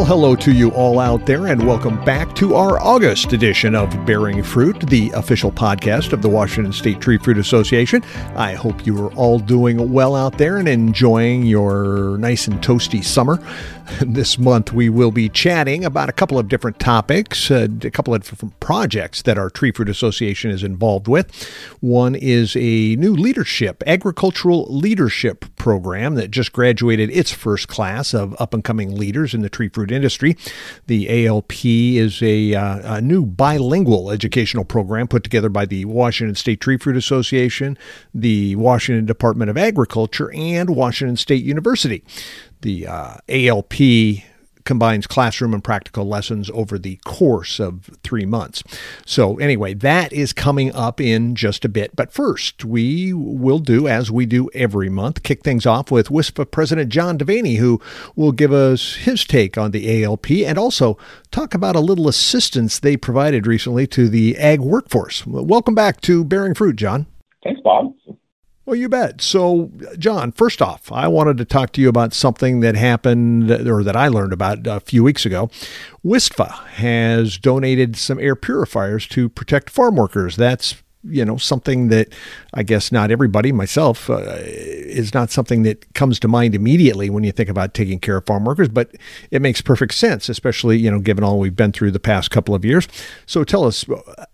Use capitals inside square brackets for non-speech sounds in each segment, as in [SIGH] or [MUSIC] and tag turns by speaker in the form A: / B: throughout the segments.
A: Well, hello to you all out there, and welcome back to our August edition of Bearing Fruit, the official podcast of the Washington State Tree Fruit Association. I hope you are all doing well out there and enjoying your nice and toasty summer. [LAUGHS] This month, we will be chatting about a couple of different topics, uh, a couple of different projects that our Tree Fruit Association is involved with. One is a new leadership, agricultural leadership program that just graduated its first class of up and coming leaders in the tree fruit industry. The ALP is a, uh, a new bilingual educational program put together by the Washington State Tree Fruit Association, the Washington Department of Agriculture, and Washington State University. The uh, ALP combines classroom and practical lessons over the course of three months. So, anyway, that is coming up in just a bit. But first, we will do, as we do every month, kick things off with WISFA President Jon DeVaney, who will give us his take on the ALP and also talk about a little assistance they provided recently to the ag workforce. Welcome back to Bearing Fruit, Jon.
B: Thanks, Bob.
A: Well, you bet. So, Jon, first off, I wanted to talk to you about something that happened or that I learned about a few weeks ago. WISFA has donated some air purifiers to protect farm workers. That's you know something that I guess not everybody, myself, uh, is not something that comes to mind immediately when you think about taking care of farm workers, but it makes perfect sense, especially you know given all we've been through the past couple of years. So tell us uh,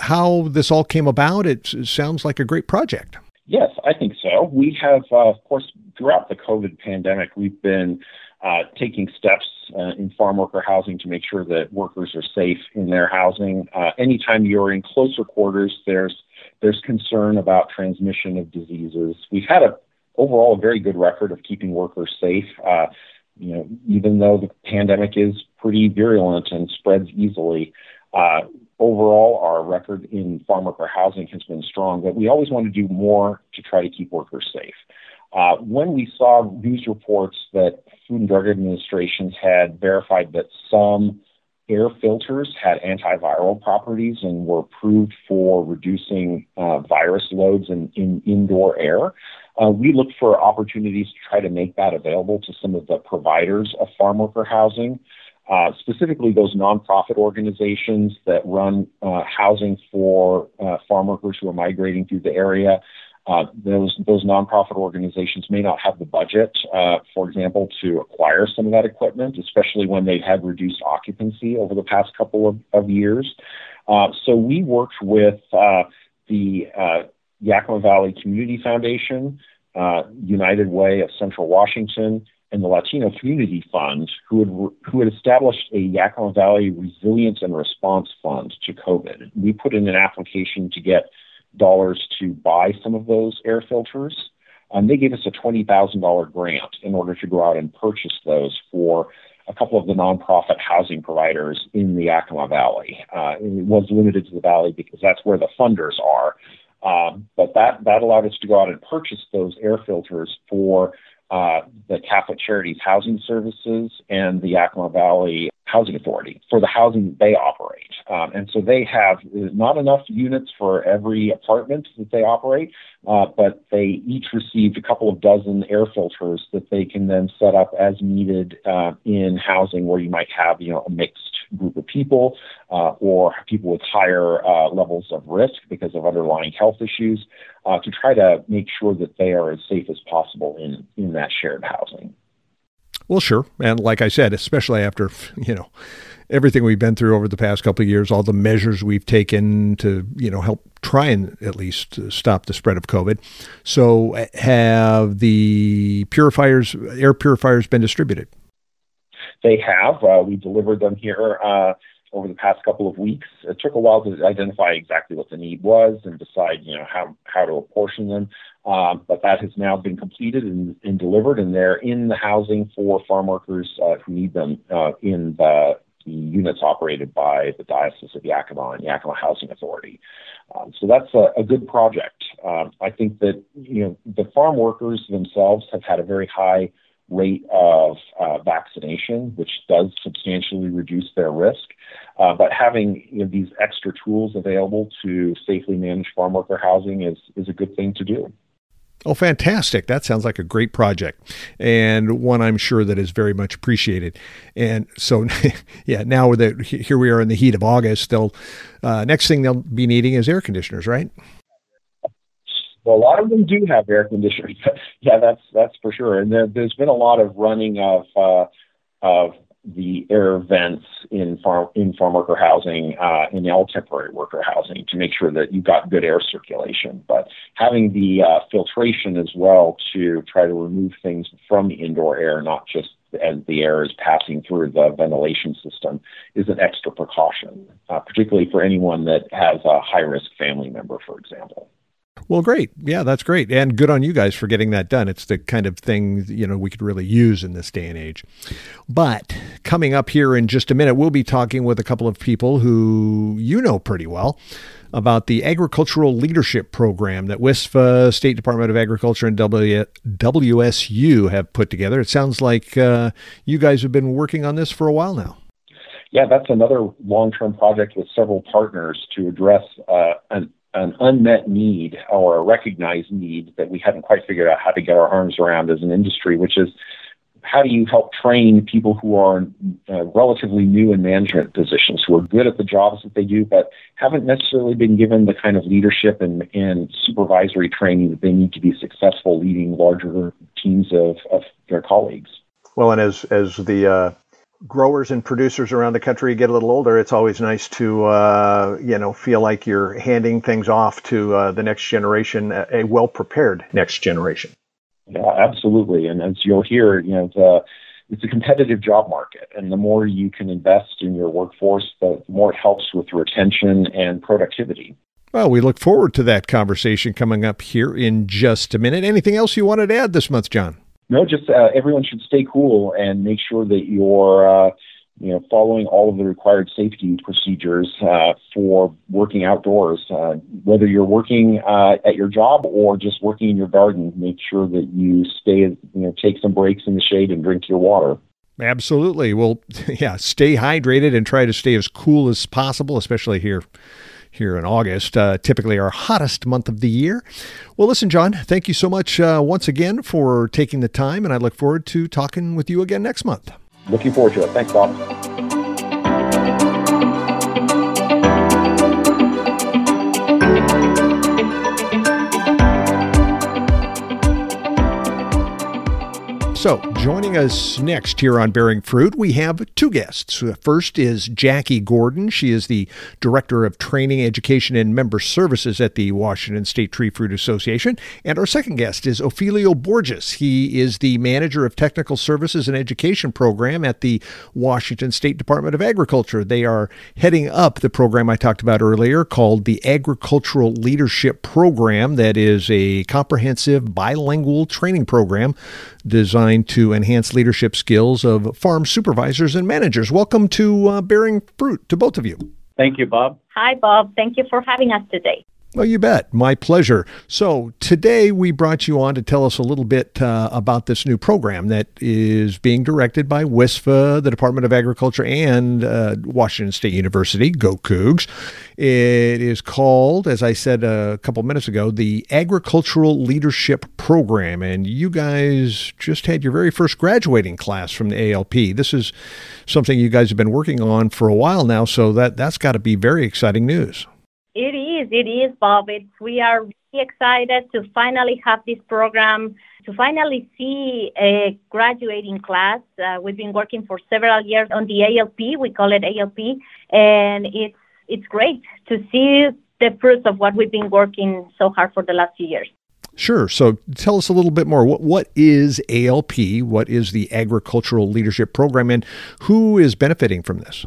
A: how this all came about. It sounds like a great project.
B: Yes, I think so. We have, uh, of course, throughout the COVID pandemic, we've been uh, taking steps uh, in farm worker housing to make sure that workers are safe in their housing. Uh, anytime you're in closer quarters, there's there's concern about transmission of diseases. We've had a overall a very good record of keeping workers safe. Uh, you know, even though the pandemic is pretty virulent and spreads easily, overall, our record in farm worker housing has been strong, but we always want to do more to try to keep workers safe. Uh, when we saw news reports that Food and Drug Administrations had verified that some air filters had antiviral properties and were approved for reducing uh, virus loads in, in indoor air, uh, we looked for opportunities to try to make that available to some of the providers of farm worker housing. Uh, specifically those nonprofit organizations that run uh, housing for uh, farm workers who are migrating through the area. Uh, those those nonprofit organizations may not have the budget, uh, for example, to acquire some of that equipment, especially when they've had reduced occupancy over the past couple of, of years. so we worked with the Yakima Valley Community Foundation, United Way of Central Washington, and the Latino Community Fund, who had, who had established a Yakima Valley Resilience and Response Fund to COVID. We put in an application to get dollars to buy some of those air filters. and they gave us a $20,000 grant in order to go out and purchase those for a couple of the nonprofit housing providers in the Yakima Valley. Uh, it was limited to the valley because that's where the funders are. Um, but that, that allowed us to go out and purchase those air filters for uh, the Catholic Charities Housing Services and the Yakima Valley Housing Authority for the housing they operate. Um, and so they have not enough units for every apartment that they operate, uh, but they each received a couple of dozen air filters that they can then set up as needed uh, in housing where you might have, you know, a mixed group of people uh, or people with higher uh, levels of risk because of underlying health issues uh, to try to make sure that they are as safe as possible in, in that shared housing.
A: Well, sure. And like I said, especially after, you know, everything we've been through over the past couple of years, all the measures we've taken to, you know, help try and at least stop the spread of COVID. So have the purifiers, air purifiers been distributed?
B: They have. Uh, we delivered them here uh, over the past couple of weeks. It took a while to identify exactly what the need was and decide, you know, how how to apportion them. Um, but that has now been completed and, and, delivered, and they're in the housing for farm workers uh, who need them uh, in the, the, units operated by the Diocese of Yakima and Yakima Housing Authority. Um, so that's a, a good project. Um, I think that you know the farm workers themselves have had a very high rate of uh, vaccination, which does substantially reduce their risk. Uh, but having you know, these extra tools available to safely manage farm worker housing is, is a good thing to do.
A: Oh, fantastic. That sounds like a great project and one I'm sure that is very much appreciated. And so, [LAUGHS] yeah, now that here we are in the heat of August, they'll, uh, next thing they'll be needing is air conditioners, right?
B: Well, a lot of them do have air conditioners. [LAUGHS] yeah, that's, that's for sure. And there, has been a lot of running of, uh, of the air vents in farm in farm worker housing uh, in all temporary worker housing to make sure that you've got good air circulation. But having the uh, filtration as well to try to remove things from the indoor air, not just as the air is passing through the ventilation system, is an extra precaution, uh, particularly for anyone that has a high risk family member, for example.
A: Well, great. Yeah, that's great. And good on you guys for getting that done. It's the kind of thing, you know, we could really use in this day and age. But coming up here in just a minute, we'll be talking with a couple of people who you know pretty well about the Agricultural Leadership Program that WISFA, State Department of Agriculture, and w- WSU have put together. It sounds like uh, you guys have been working on this for a while now.
B: Yeah, that's another long term project with several partners to address uh, an an unmet need or a recognized need that we haven't quite figured out how to get our arms around as an industry, which is how do you help train people who are uh, relatively new in management positions, who are good at the jobs that they do, but haven't necessarily been given the kind of leadership and, and supervisory training that they need to be successful leading larger teams of, of their colleagues?
A: Well, and as as the uh, growers and producers around the country get a little older, it's always nice to uh, you know feel like you're handing things off to uh, the next generation, a well prepared next generation.
B: Yeah, absolutely. And as you'll hear, you know, the, it's a competitive job market, and the more you can invest in your workforce, the more it helps with retention and productivity.
A: Well, we look forward to that conversation coming up here in just a minute. Anything else you wanted to add this month, Jon?
B: No, just uh, everyone should stay cool and make sure that you're, uh, you know, following all of the required safety procedures uh, for working outdoors. Uh, whether you're working uh, at your job or just working in your garden, make sure that you stay, you know, take some breaks in the shade and drink your water.
A: Absolutely. Well, [LAUGHS] yeah, stay hydrated and try to stay as cool as possible, especially here here in August, uh, typically our hottest month of the year. Well, listen, Jon, thank you so much uh, once again for taking the time, and I look forward to talking with you again next month.
B: Looking forward to it. Thanks, Bob.
A: So, joining us next here on Bearing Fruit, we have two guests. The First is Jackie Gordon. She is the Director of Training, Education, and Member Services at the Washington State Tree Fruit Association. And our second guest is Ofelio Borges. He is the Manager of Technical Services and Education Program at the Washington State Department of Agriculture. They are heading up the program I talked about earlier called the Agricultural Leadership Program, that is a comprehensive bilingual training program designed to enhance leadership skills of farm supervisors and managers. Welcome to uh, Bearing Fruit to both of you.
C: Thank you, Bob.
D: Hi, Bob. Thank you for having us today.
A: Well, you bet. My pleasure. So, today we brought you on to tell us a little bit uh, about this new program that is being directed by WISFA, the Department of Agriculture, and uh, Washington State University. Go Cougs. It is called, as I said a couple minutes ago, the Agricultural Leadership Program. And you guys just had your very first graduating class from the ALP. This is something you guys have been working on for a while now, so that, that's got to be very exciting news.
D: It is, it is, Bob. It's, we are really excited to finally have this program, to finally see a graduating class. Uh, we've been working for several years on the ALP. We call it ALP, and it's it's great to see the fruits of what we've been working so hard for the last few years.
A: Sure. So tell us a little bit more. What, what is ALP? What is the Agricultural Leadership Program, and who is benefiting from this?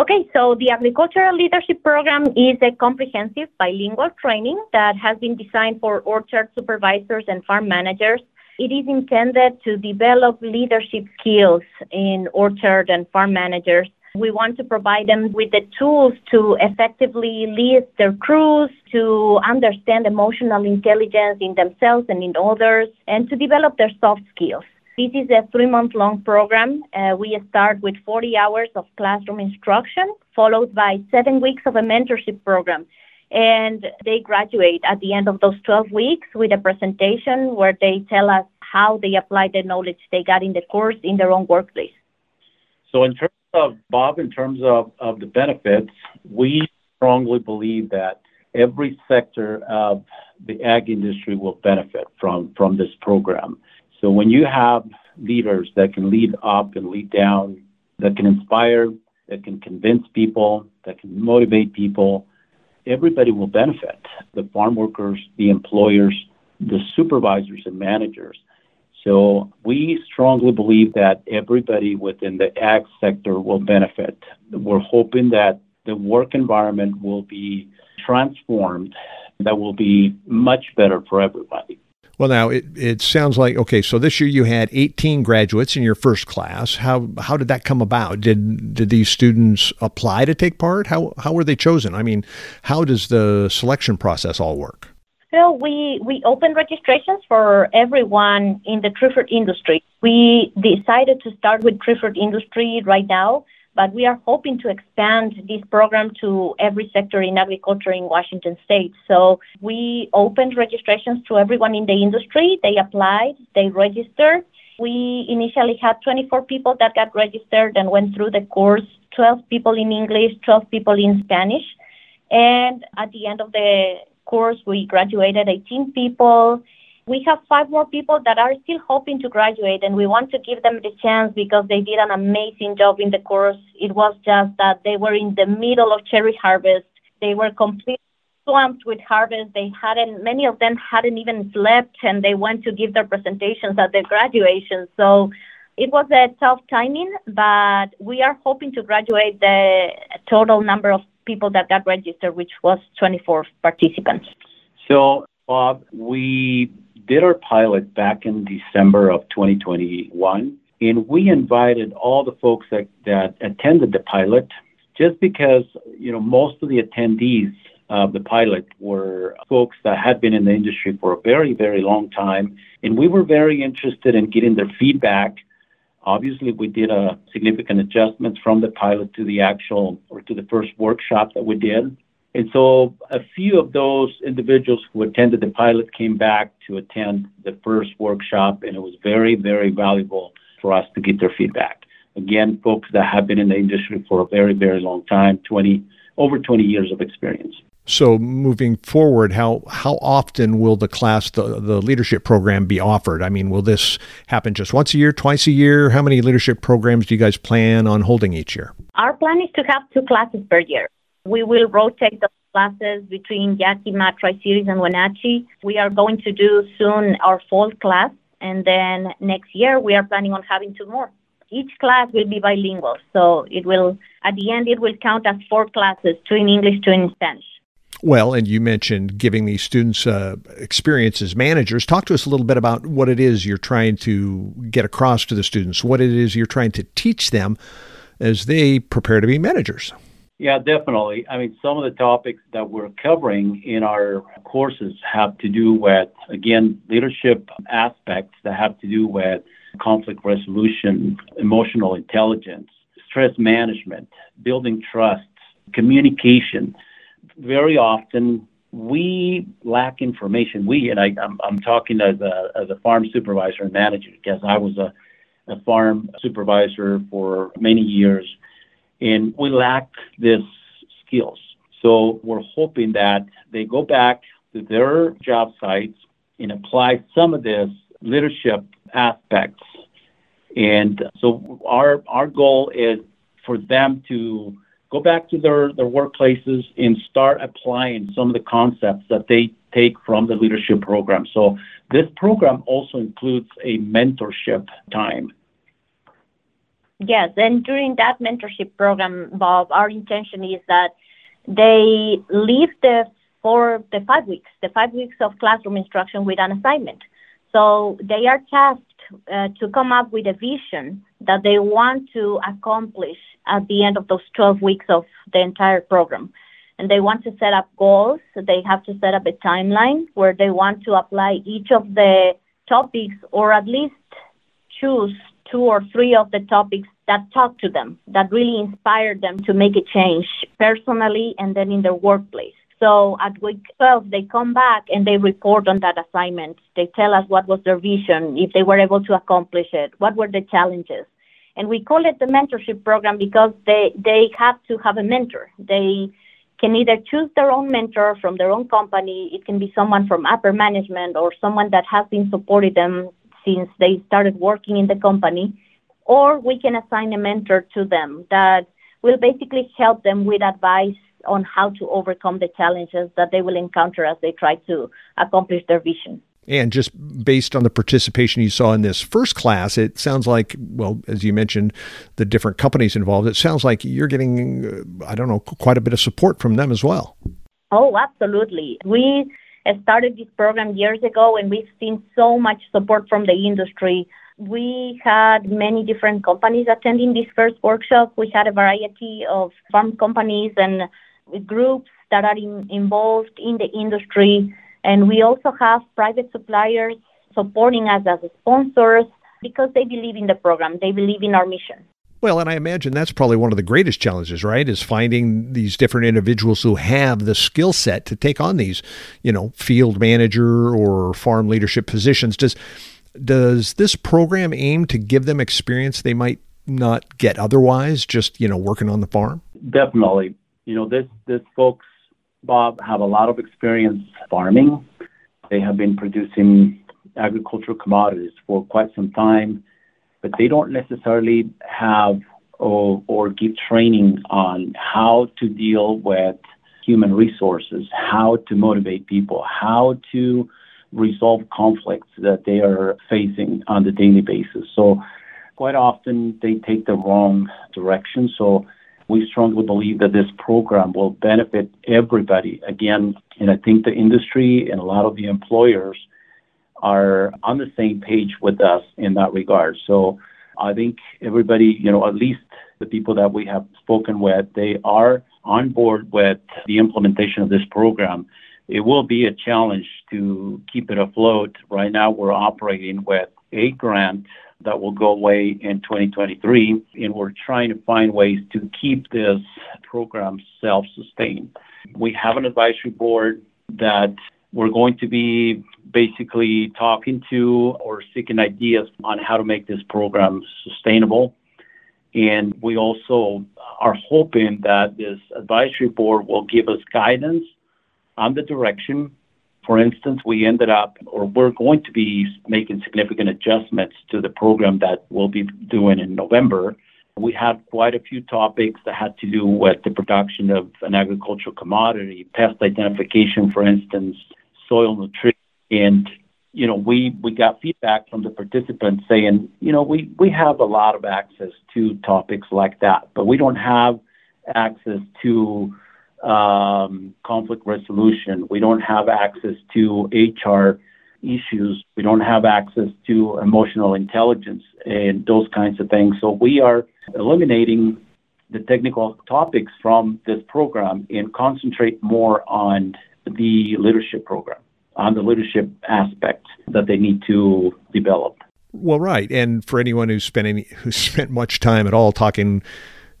D: Okay, so the Agricultural Leadership Program is a comprehensive bilingual training that has been designed for orchard supervisors and farm managers. It is intended to develop leadership skills in orchard and farm managers. We want to provide them with the tools to effectively lead their crews, to understand emotional intelligence in themselves and in others, and to develop their soft skills. This is a three month long program. Uh, we start with 40 hours of classroom instruction, followed by seven weeks of a mentorship program and they graduate at the end of those 12 weeks with a presentation where they tell us how they applied the knowledge they got in the course in their own workplace.
C: So, in terms of Bob, in terms of, of the benefits, we strongly believe that every sector of the ag industry will benefit from, from this program. So, when you have leaders that can lead up and lead down, that can inspire, that can convince people, that can motivate people, everybody will benefit the farm workers, the employers, the supervisors, and managers. So we strongly believe that everybody within the ag sector will benefit. We're hoping that the work environment will be transformed, that will be much better for everybody.
A: Well, now it, it sounds like okay. So this year you had 18 graduates in your first class. How how did that come about? Did did these students apply to take part? How how were they chosen? I mean, how does the selection process all work?
D: So we we opened registrations for everyone in the fruit industry. We decided to start with fruit industry right now but we are hoping to expand this program to every sector in agriculture in Washington state. So we opened registrations to everyone in the industry. They applied, they registered. We initially had 24 people that got registered and went through the course, 12 people in English, 12 people in Spanish. And at the end of the course, we graduated 18 people we have five more people that are still hoping to graduate, and we want to give them the chance because they did an amazing job in the course. It was just that they were in the middle of cherry harvest. They were completely swamped with harvest. They hadn't, many of them hadn't even slept, and they went to give their presentations at their graduation. So it was a tough timing, but we are hoping to graduate the total number of people that got registered, which was 24 participants.
C: So, Bob, we did our pilot back in December of 2021, and we invited all the folks that, that attended the pilot just because, you know, most of the attendees of the pilot were folks that had been in the industry for a very, very long time. And we were very interested in getting their feedback. Obviously, we did a significant adjustments from the pilot to the actual or to the first workshop that we did. And so a few of those individuals who attended the pilot came back to attend the first workshop, and it was very, very valuable for us to get their feedback. Again, folks that have been in the industry for a very, very long time 20, over 20 years of experience.
A: So moving forward, how how often will the class the the leadership program be offered? I mean, will this happen just once a year, twice a year? How many leadership programs do you guys plan on holding each year?
D: Our plan is to have two classes per year. We will rotate the classes between Yakima, Tri-Cities, and Wenatchee. We are going to do soon our fall class, and then next year we are planning on having two more. Each class will be bilingual, so it will, at the end, it will count as four classes, two in English, two in Spanish.
A: Well, and you mentioned giving these students uh, managers. Talk to us a little bit about what it is you're trying to get across to the students, what it is you're trying to teach them as they prepare to be managers.
C: Yeah, definitely. I mean, some of the topics that we're covering in our courses have to do with, again, leadership aspects that have to do with conflict resolution, emotional intelligence, stress management, building trust, communication. Very often, we lack information. We, and I, I'm, I'm talking as a, as a farm supervisor and manager because I was a, a farm supervisor for many years and we lack these skills. So we're hoping that they go back to their job sites and apply some of this leadership aspects. And so our our goal is for them to go back to their, their workplaces and start applying some of the concepts that they take from the leadership program. So this program also includes a mentorship time
D: Yes, and during that mentorship program, Bob, our intention is that they leave the for the five weeks, the five weeks of classroom instruction with an assignment. So they are tasked uh, to come up with a vision that they want to accomplish at the end of those 12 weeks of the entire program. And they want to set up goals. So they have to set up a timeline where they want to apply each of the topics or at least choose two or three of the topics that talk to them, that really inspire them to make a change personally and then in their workplace. So at week 12, they come back and they report on that assignment. They tell us what was their vision, if they were able to accomplish it, what were the challenges. And we call it the mentorship program because they, they have to have a mentor. They can either choose their own mentor from their own company. It can be someone from upper management or someone that has been supporting them since they started working in the company. Or we can assign a mentor to them that will basically help them with advice on how to overcome the challenges that they will encounter as they try to accomplish their vision.
A: And just based on the participation you saw in this first class, it sounds like, well, as you mentioned, the different companies involved, it sounds like you're getting, uh, I don't know, quite a bit of support from them as well.
D: Oh, absolutely. We started this program years ago and we've seen so much support from the industry. We had many different companies attending this first workshop. We had a variety of farm companies and groups that are in, involved in the industry. And we also have private suppliers supporting us as sponsors because they believe in the program, they believe in our mission.
A: Well, and I imagine that's probably one of the greatest challenges, right? Is finding these different individuals who have the skill set to take on these, you know, field manager or farm leadership positions. Does does this program aim to give them experience they might not get otherwise just, you know, working on the farm?
C: Definitely you know, this this folks, Bob, have a lot of experience farming. They have been producing agricultural commodities for quite some time, but they don't necessarily have or, or give training on how to deal with human resources, how to motivate people, how to resolve conflicts that they are facing on the daily basis. So quite often they take the wrong direction. So we strongly believe that this program will benefit everybody. Again, and I think the industry and a lot of the employers are on the same page with us in that regard. So I think everybody, you know, at least the people that we have spoken with, they are on board with the implementation of this program. It will be a challenge to keep it afloat. Right now, we're operating with a grant that will go away in 2023. And we're trying to find ways to keep this program self sustained. We have an advisory board that we're going to be basically talking to or seeking ideas on how to make this program sustainable. And we also are hoping that this advisory board will give us guidance on the direction for instance, we ended up, or we're going to be making significant adjustments to the program that we'll be doing in November. We had quite a few topics that had to do with the production of an agricultural commodity, pest identification, for instance, soil nutrition. And, you know, we, we got feedback from the participants saying, you know, we, we have a lot of access to topics like that, but we don't have access to um, conflict resolution. We don't have access to HR issues. We don't have access to emotional intelligence and those kinds of things. So we are eliminating the technical topics from this program and concentrate more on the leadership program, on the leadership aspect that they need to develop.
A: Well, right. And for anyone who's spent any, who's spent much time at all talking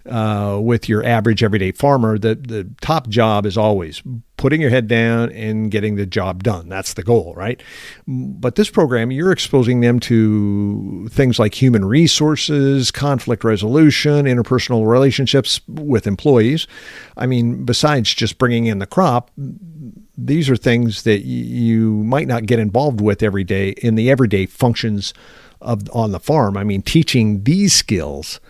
A: uh, with your average everyday farmer, the, the top job is always putting your head down and getting the job done. That's the goal, right? But this program, you're exposing them to things like human resources, conflict resolution, interpersonal relationships with employees. I mean, besides just bringing in the crop, these are things that you might not get involved with every day in the everyday functions of on the farm. I mean, teaching these skills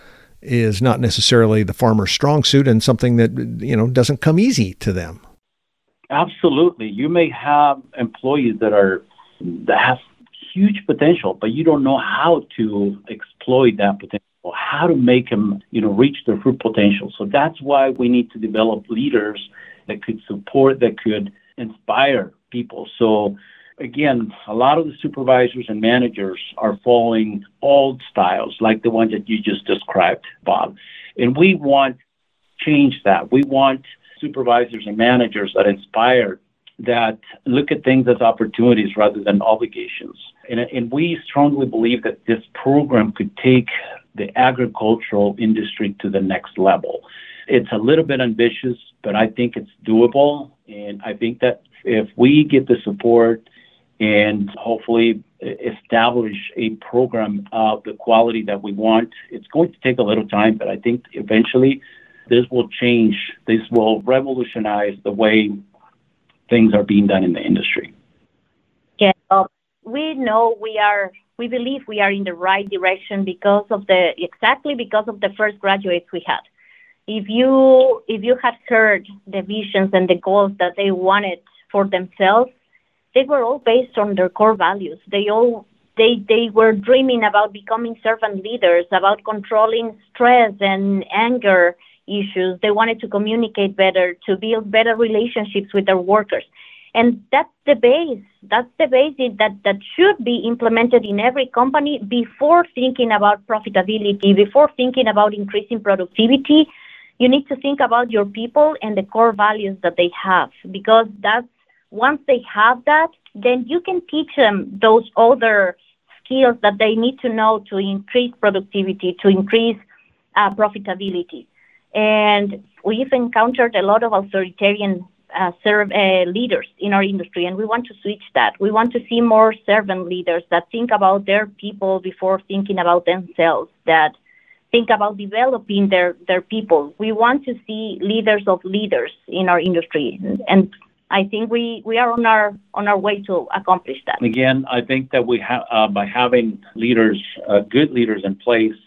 A: is not necessarily the farmer's strong suit and something that you know doesn't come easy to them.
C: Absolutely, you may have employees that are that have huge potential, but you don't know how to exploit that potential, how to make them you know reach their full potential. So that's why we need to develop leaders that could support, that could inspire people. So again, a lot of the supervisors and managers are following old styles like the one that you just described, Bob. And we want change that. We want supervisors and managers that inspire, that look at things as opportunities rather than obligations. And, and we strongly believe that this program could take the agricultural industry to the next level. It's a little bit ambitious, but I think it's doable And I think that if we get the support and hopefully establish a program of the quality that we want, it's going to take a little time, but I think eventually this will change. This will revolutionize the way things are being done in the industry.
D: Yeah, we know we are. We believe we are in the right direction because of the exactly because of the first graduates we had. If you if you had heard the visions and the goals that they wanted for themselves, they were all based on their core values. They all they they were dreaming about becoming servant leaders, about controlling stress and anger issues. They wanted to communicate better, to build better relationships with their workers. And that's the base. That's the base that, that should be implemented in every company before thinking about profitability, before thinking about increasing productivity. You need to think about your people and the core values that they have because that's once they have that, then you can teach them those other skills that they need to know to increase productivity, to increase uh, profitability. And we've encountered a lot of authoritarian uh, serve, uh, leaders in our industry, and we want to switch that. We want to see more servant leaders that think about their people before thinking about themselves, that think about developing their, their people. We want to see leaders of leaders in our industry, and I think we, we are on our on our way to accomplish that.
C: Again, I think that we have uh, by having leaders, uh, good leaders in place,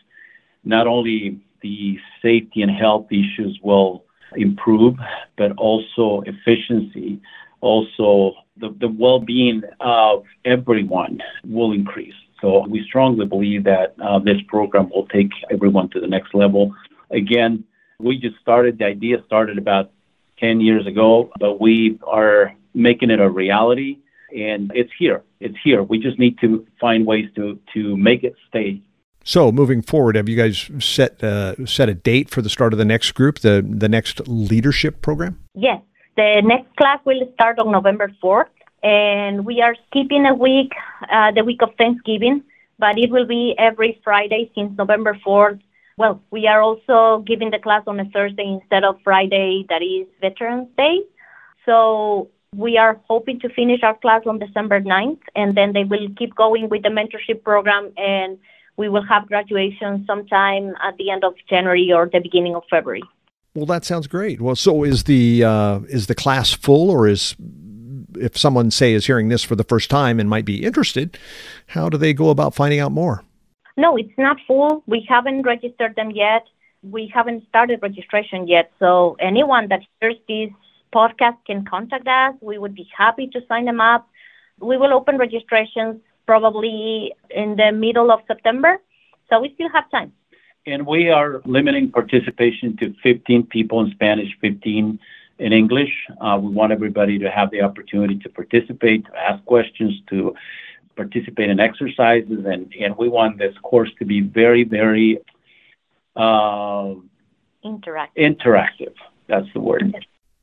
C: not only the safety and health issues will improve, but also efficiency, also the, the well-being of everyone will increase. So we strongly believe that uh, this program will take everyone to the next level. Again, we just started, the idea started about 10 years ago, but we are making it a reality and it's here. It's here. We just need to find ways to, to make it stay
A: so, moving forward, have you guys set uh, set a date for the start of the next group, the the next leadership program?
D: Yes, the next class will start on November fourth, and we are skipping a week, uh, the week of Thanksgiving, but it will be every Friday since November fourth. Well, we are also giving the class on a Thursday instead of Friday, that is Veterans Day. So we are hoping to finish our class on December 9th, and then they will keep going with the mentorship program and we will have graduation sometime at the end of January or the beginning of February.
A: Well, that sounds great. Well, so is the uh, is the class full, or is if someone say is hearing this for the first time and might be interested, how do they go about finding out more?
D: No, it's not full. We haven't registered them yet. We haven't started registration yet. So anyone that hears this podcast can contact us. We would be happy to sign them up. We will open registrations probably in the middle of September. So we still have time.
C: And we are limiting participation to 15 people in Spanish, 15 in English. Uh, we want everybody to have the opportunity to participate, to ask questions, to participate in exercises, and, and we want this course to be very, very uh,
D: interactive.
C: Interactive. That's the word.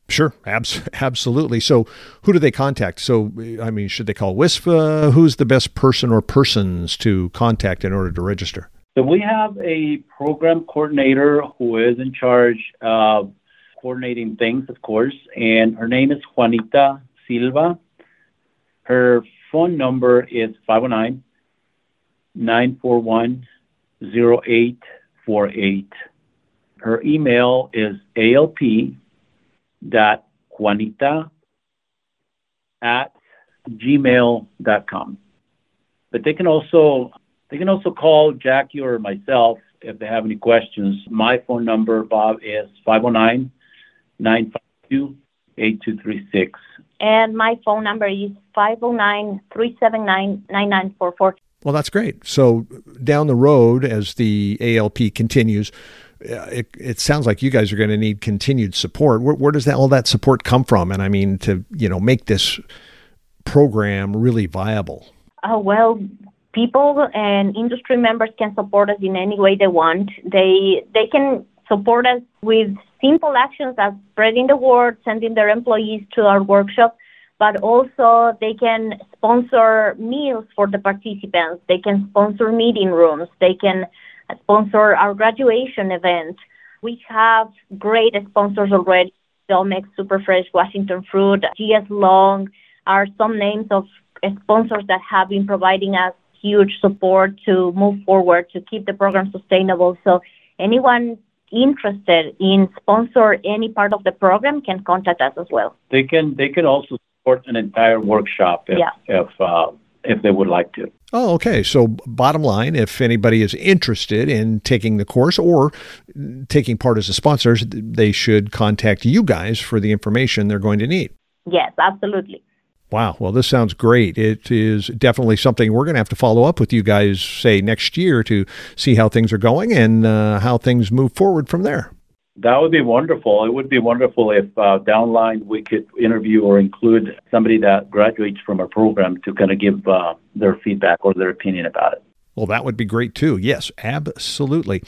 A: Sure, abs- absolutely. So, who do they contact? So, I mean, should they call WISFA? Who's the best person or persons to contact in order to register?
C: So, we have a program coordinator who is in charge of coordinating things, of course, and her name is Juanita Silva. Her phone number is 509 941 0848. Her email is ALP dot juanita at gmail.com. But they can also they can also call Jackie or myself if they have any questions. My phone number, Bob, is 509 952 8236.
D: And my phone number is 509 379 9944.
A: Well, that's great. So down the road, as the ALP continues, uh, it, it sounds like you guys are going to need continued support. Where, where does that all that support come from? And I mean, to you know, make this program really viable.
D: Oh well, people and industry members can support us in any way they want. They they can support us with simple actions as spreading the word, sending their employees to our workshop, but also they can sponsor meals for the participants. They can sponsor meeting rooms. They can sponsor our graduation event. We have great sponsors already. Domex, Superfresh, Washington Fruit, GS Long are some names of sponsors that have been providing us huge support to move forward to keep the program sustainable. So anyone interested in sponsor any part of the program can contact us as well.
C: They can they can also support an entire workshop if yeah. if uh, if they would like to.
A: Oh, okay. So, bottom line, if anybody is interested in taking the course or taking part as a sponsor, they should contact you guys for the information they're going to need.
D: Yes, absolutely.
A: Wow. Well, this sounds great. It is definitely something we're going to have to follow up with you guys, say, next year to see how things are going and uh, how things move forward from there.
C: That would be wonderful. It would be wonderful if uh, downline we could interview or include somebody that graduates from our program to kind of give uh, their feedback or their opinion about it.
A: Well, that would be great too. Yes, absolutely.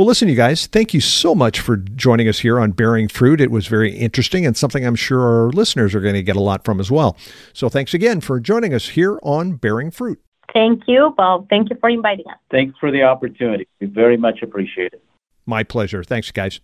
A: Well, listen, you guys, thank you so much for joining us here on Bearing Fruit. It was very interesting and something I'm sure our listeners are going to get a lot from as well. So thanks again for joining us here on Bearing Fruit.
D: Thank you, Bob. Thank you for inviting us.
C: Thanks for the opportunity. We very much appreciate it.
A: My pleasure. Thanks, guys.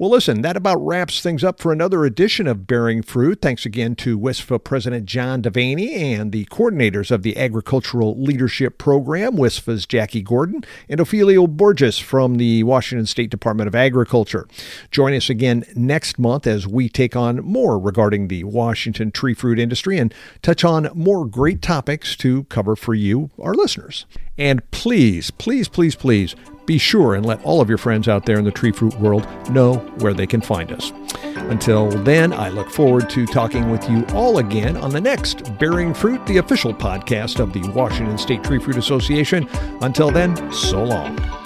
A: Well, listen, that about wraps things up for another edition of Bearing Fruit. Thanks again to WISFA President Jon DeVaney and the coordinators of the Agricultural Leadership Program, WISFA's Jackie Gordon and Ofelio Borges from the Washington State Department of Agriculture. Join us again next month as we take on more regarding the Washington tree fruit industry and touch on more great topics to cover for you, our listeners. And please, please, please, please be sure and let all of your friends out there in the tree fruit world know where they can find us. Until then, I look forward to talking with you all again on the next Bearing Fruit, the official podcast of the Washington State Tree Fruit Association. Until then, so long.